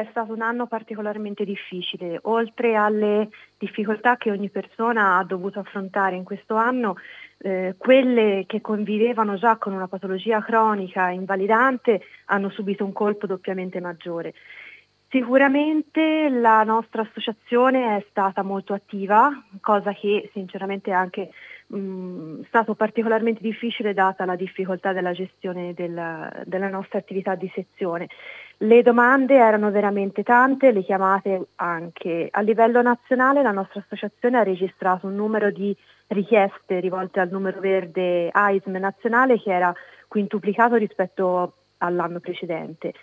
è stato un anno particolarmente difficile. Oltre alle difficoltà che ogni persona ha dovuto affrontare in questo anno, eh, quelle che convivevano già con una patologia cronica invalidante hanno subito un colpo doppiamente maggiore. Sicuramente la nostra associazione è stata molto attiva, cosa che sinceramente anche mh, stato particolarmente difficile data la difficoltà della gestione della, della nostra attività di sezione. Le domande erano veramente tante, le chiamate anche. A livello nazionale la nostra associazione ha registrato un numero di richieste rivolte al numero verde AISM nazionale che era quintuplicato rispetto all'anno precedente.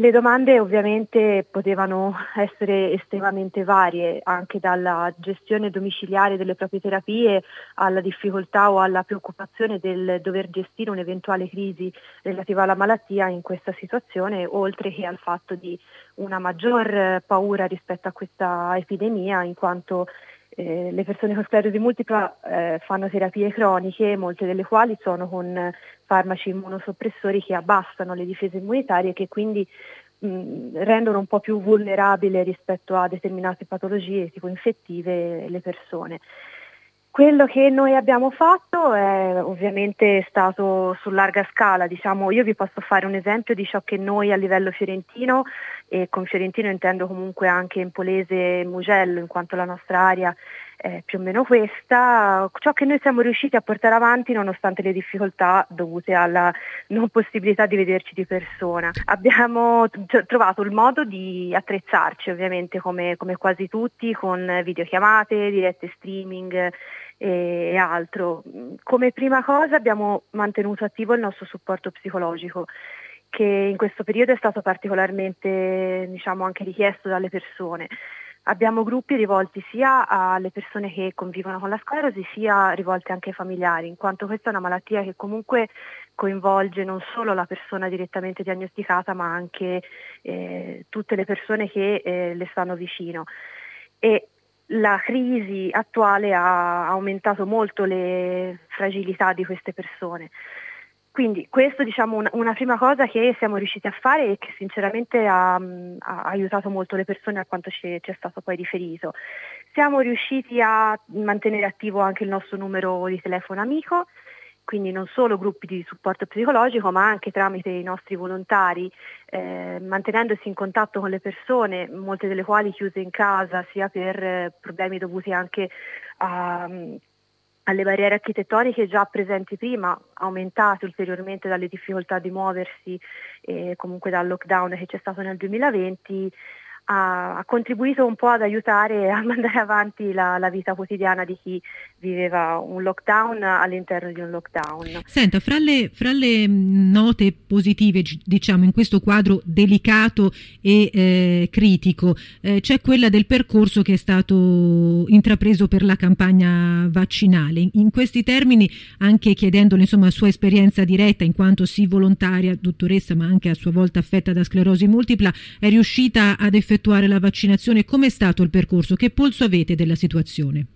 Le domande ovviamente potevano essere estremamente varie, anche dalla gestione domiciliare delle proprie terapie alla difficoltà o alla preoccupazione del dover gestire un'eventuale crisi relativa alla malattia in questa situazione, oltre che al fatto di una maggior paura rispetto a questa epidemia, in quanto eh, le persone con sclerosi multipla eh, fanno terapie croniche, molte delle quali sono con farmaci immunosoppressori che abbassano le difese immunitarie e che quindi rendono un po' più vulnerabile rispetto a determinate patologie tipo infettive le persone. Quello che noi abbiamo fatto è ovviamente stato su larga scala, diciamo, io vi posso fare un esempio di ciò che noi a livello fiorentino, e con fiorentino intendo comunque anche in Polese e Mugello, in quanto la nostra area è più o meno questa, ciò che noi siamo riusciti a portare avanti nonostante le difficoltà dovute alla non possibilità di vederci di persona. Abbiamo trovato il modo di attrezzarci ovviamente come, come quasi tutti con videochiamate, dirette streaming e altro. Come prima cosa abbiamo mantenuto attivo il nostro supporto psicologico che in questo periodo è stato particolarmente diciamo, anche richiesto dalle persone. Abbiamo gruppi rivolti sia alle persone che convivono con la sclerosi sia rivolti anche ai familiari, in quanto questa è una malattia che comunque coinvolge non solo la persona direttamente diagnosticata ma anche eh, tutte le persone che eh, le stanno vicino. E la crisi attuale ha aumentato molto le fragilità di queste persone. Quindi questo diciamo una, una, prima cosa che siamo riusciti a fare e che sinceramente ha, ha aiutato molto le persone a quanto ci, ci, è stato poi riferito. Siamo riusciti a mantenere attivo anche il nostro numero di telefono amico, quindi non solo gruppi di supporto psicologico, ma anche tramite i nostri volontari, eh, mantenendosi in contatto con le persone, molte delle quali chiuse in casa, sia per eh, problemi dovuti anche a, alle barriere architettoniche già presenti prima, aumentate ulteriormente dalle difficoltà di muoversi e comunque dal lockdown che c'è stato nel 2020, ha, contribuito un po' ad aiutare a mandare avanti la, la, vita quotidiana di chi viveva un lockdown all'interno di un lockdown. Senta, fra le, fra le note positive, diciamo, in questo quadro delicato e eh, critico, eh, c'è quella del percorso che è stato intrapreso per la campagna vaccinale. In questi termini, anche chiedendole insomma sua esperienza diretta, in quanto sì volontaria, dottoressa, ma anche a sua volta affetta da sclerosi multipla, è riuscita ad effettuare effettuare la vaccinazione, com'è stato il percorso? Che polso avete della situazione?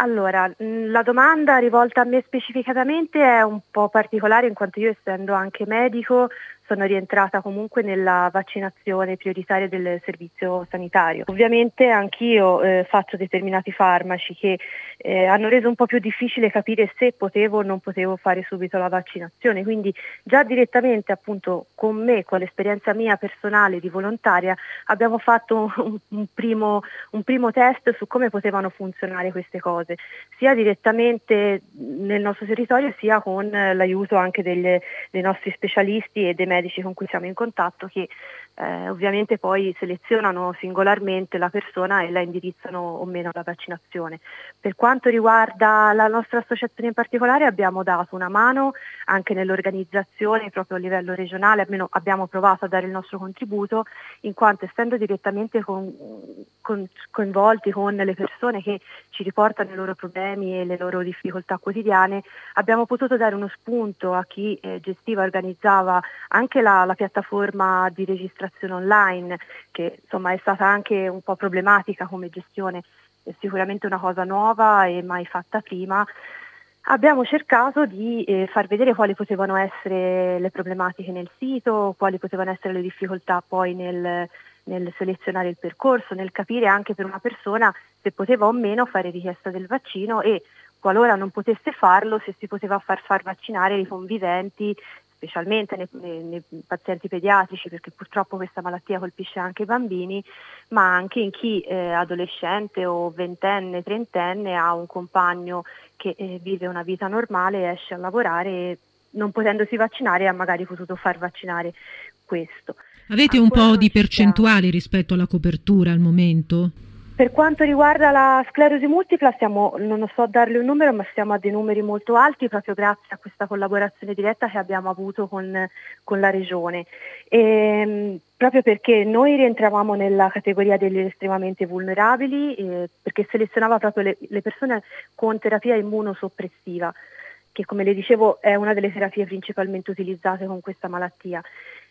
Allora, la domanda rivolta a me specificatamente è un po' particolare in quanto io essendo anche medico sono rientrata comunque nella vaccinazione prioritaria del servizio sanitario. Ovviamente anch'io eh, faccio determinati farmaci che eh, hanno reso un po' più difficile capire se potevo o non potevo fare subito la vaccinazione, quindi già direttamente appunto con me, con l'esperienza mia personale di volontaria, abbiamo fatto un, un, primo, un primo test su come potevano funzionare queste cose, sia direttamente nel nostro territorio sia con l'aiuto anche delle, dei nostri specialisti e dei medici medici con cui siamo in contatto che eh, ovviamente poi selezionano singolarmente la persona e la indirizzano o meno alla vaccinazione. Per quanto riguarda la nostra associazione in particolare abbiamo dato una mano anche nell'organizzazione proprio a livello regionale, almeno abbiamo provato a dare il nostro contributo in quanto essendo direttamente con, con, coinvolti con le persone che ci riportano i loro problemi e le loro difficoltà quotidiane, abbiamo potuto dare uno spunto a chi eh, gestiva organizzava anche la, la piattaforma di registrazione online, che insomma è stata anche un po' problematica come gestione, è sicuramente una cosa nuova e mai fatta prima. abbiamo cercato di eh, far vedere quali potevano essere le problematiche nel sito, quali potevano essere le difficoltà poi nel, nel selezionare il percorso, nel capire anche per una persona se poteva o meno fare richiesta del vaccino e qualora non potesse farlo, se si poteva far far vaccinare i conviventi, specialmente nei, nei, nei, pazienti pediatrici, perché purtroppo questa malattia colpisce anche i bambini, ma anche in chi eh, adolescente o ventenne, trentenne ha un compagno che eh, vive una vita normale, esce a lavorare e non potendosi vaccinare ha magari potuto far vaccinare questo. Avete un po' di percentuali rispetto alla copertura al momento? Per quanto riguarda la sclerosi multipla, stiamo, non so darle un numero, ma siamo a dei numeri molto alti proprio grazie a questa collaborazione diretta che abbiamo avuto con, con la Regione. E, ehm, proprio perché noi rientravamo nella categoria degli estremamente vulnerabili, eh, perché selezionava proprio le, le persone con terapia immunosoppressiva, che come le dicevo è una delle terapie principalmente utilizzate con questa malattia.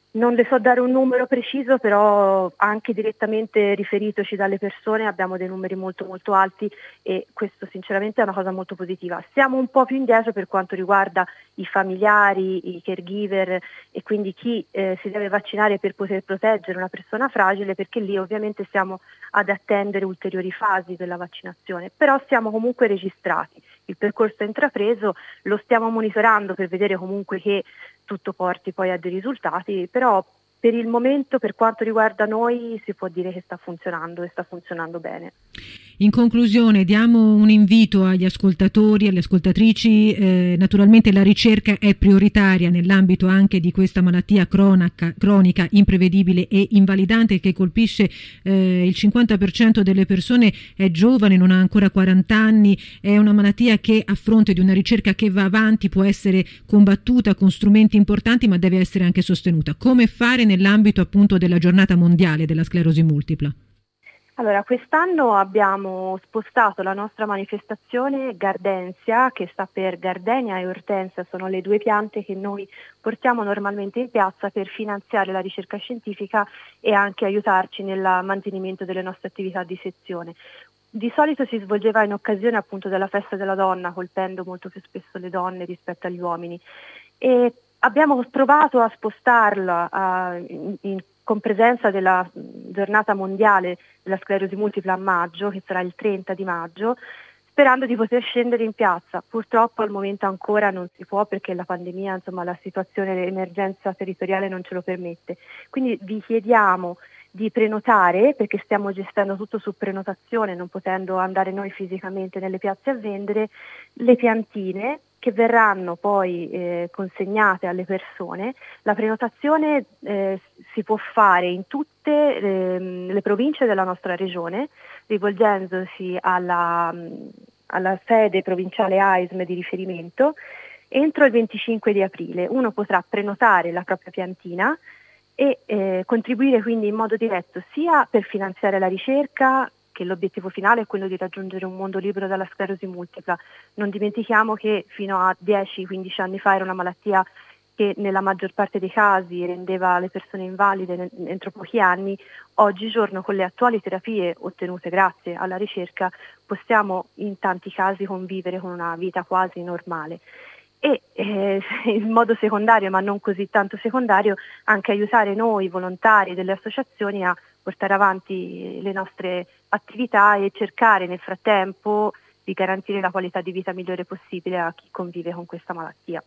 Non le so dare un numero preciso, però anche direttamente riferitoci dalle persone abbiamo dei numeri molto molto alti e questo sinceramente è una cosa molto positiva. Siamo un po' più indietro per quanto riguarda i familiari, i caregiver e quindi chi eh, si deve vaccinare per poter proteggere una persona fragile perché lì ovviamente siamo ad attendere ulteriori fasi della vaccinazione, però siamo comunque registrati. Il percorso intrapreso, lo stiamo monitorando per vedere comunque che tutto porti poi a dei risultati, però per il momento, per quanto riguarda noi, si può dire che sta funzionando e sta funzionando bene. In conclusione, diamo un invito agli ascoltatori, alle ascoltatrici. Eh, naturalmente la ricerca è prioritaria nell'ambito anche di questa malattia cronica, cronica imprevedibile e invalidante che colpisce eh, il 50% delle persone, è giovane, non ha ancora 40 anni, è una malattia che a fronte di una ricerca che va avanti può essere combattuta con strumenti importanti ma deve essere anche sostenuta. Come fare nell'ambito appunto della giornata mondiale della sclerosi multipla? Allora, quest'anno abbiamo spostato la nostra manifestazione Gardensia, che sta per Gardenia e Ortensia, sono le due piante che noi portiamo normalmente in piazza per finanziare la ricerca scientifica e anche aiutarci nel mantenimento delle nostre attività di sezione. Di solito si svolgeva in occasione appunto della festa della donna, colpendo molto più spesso le donne rispetto agli uomini. E abbiamo provato a spostarla a, in, in, con presenza della giornata mondiale della sclerosi multipla a maggio, che sarà il 30 di maggio, sperando di poter scendere in piazza. Purtroppo al momento ancora non si può perché la pandemia, insomma la situazione, l'emergenza territoriale non ce lo permette. Quindi vi chiediamo di prenotare perché stiamo gestendo tutto su prenotazione, non potendo andare noi fisicamente nelle piazze a vendere, le piantine che verranno poi eh, consegnate alle persone. La prenotazione eh, si può fare in tutte eh, le province della nostra regione, rivolgendosi alla, alla sede provinciale AISM di riferimento entro il 25 di aprile. Uno potrà prenotare la propria piantina e eh, contribuire quindi in modo diretto sia per finanziare la ricerca, che l'obiettivo finale è quello di raggiungere un mondo libero dalla sclerosi multipla. Non dimentichiamo che fino a 10-15 anni fa era una malattia che nella maggior parte dei casi rendeva le persone invalide entro pochi anni, oggigiorno con le attuali terapie ottenute grazie alla ricerca possiamo in tanti casi convivere con una vita quasi normale e eh, in modo secondario, ma non così tanto secondario, anche aiutare noi volontari delle associazioni a portare avanti le nostre attività e cercare nel frattempo di garantire la qualità di vita migliore possibile a chi convive con questa malattia.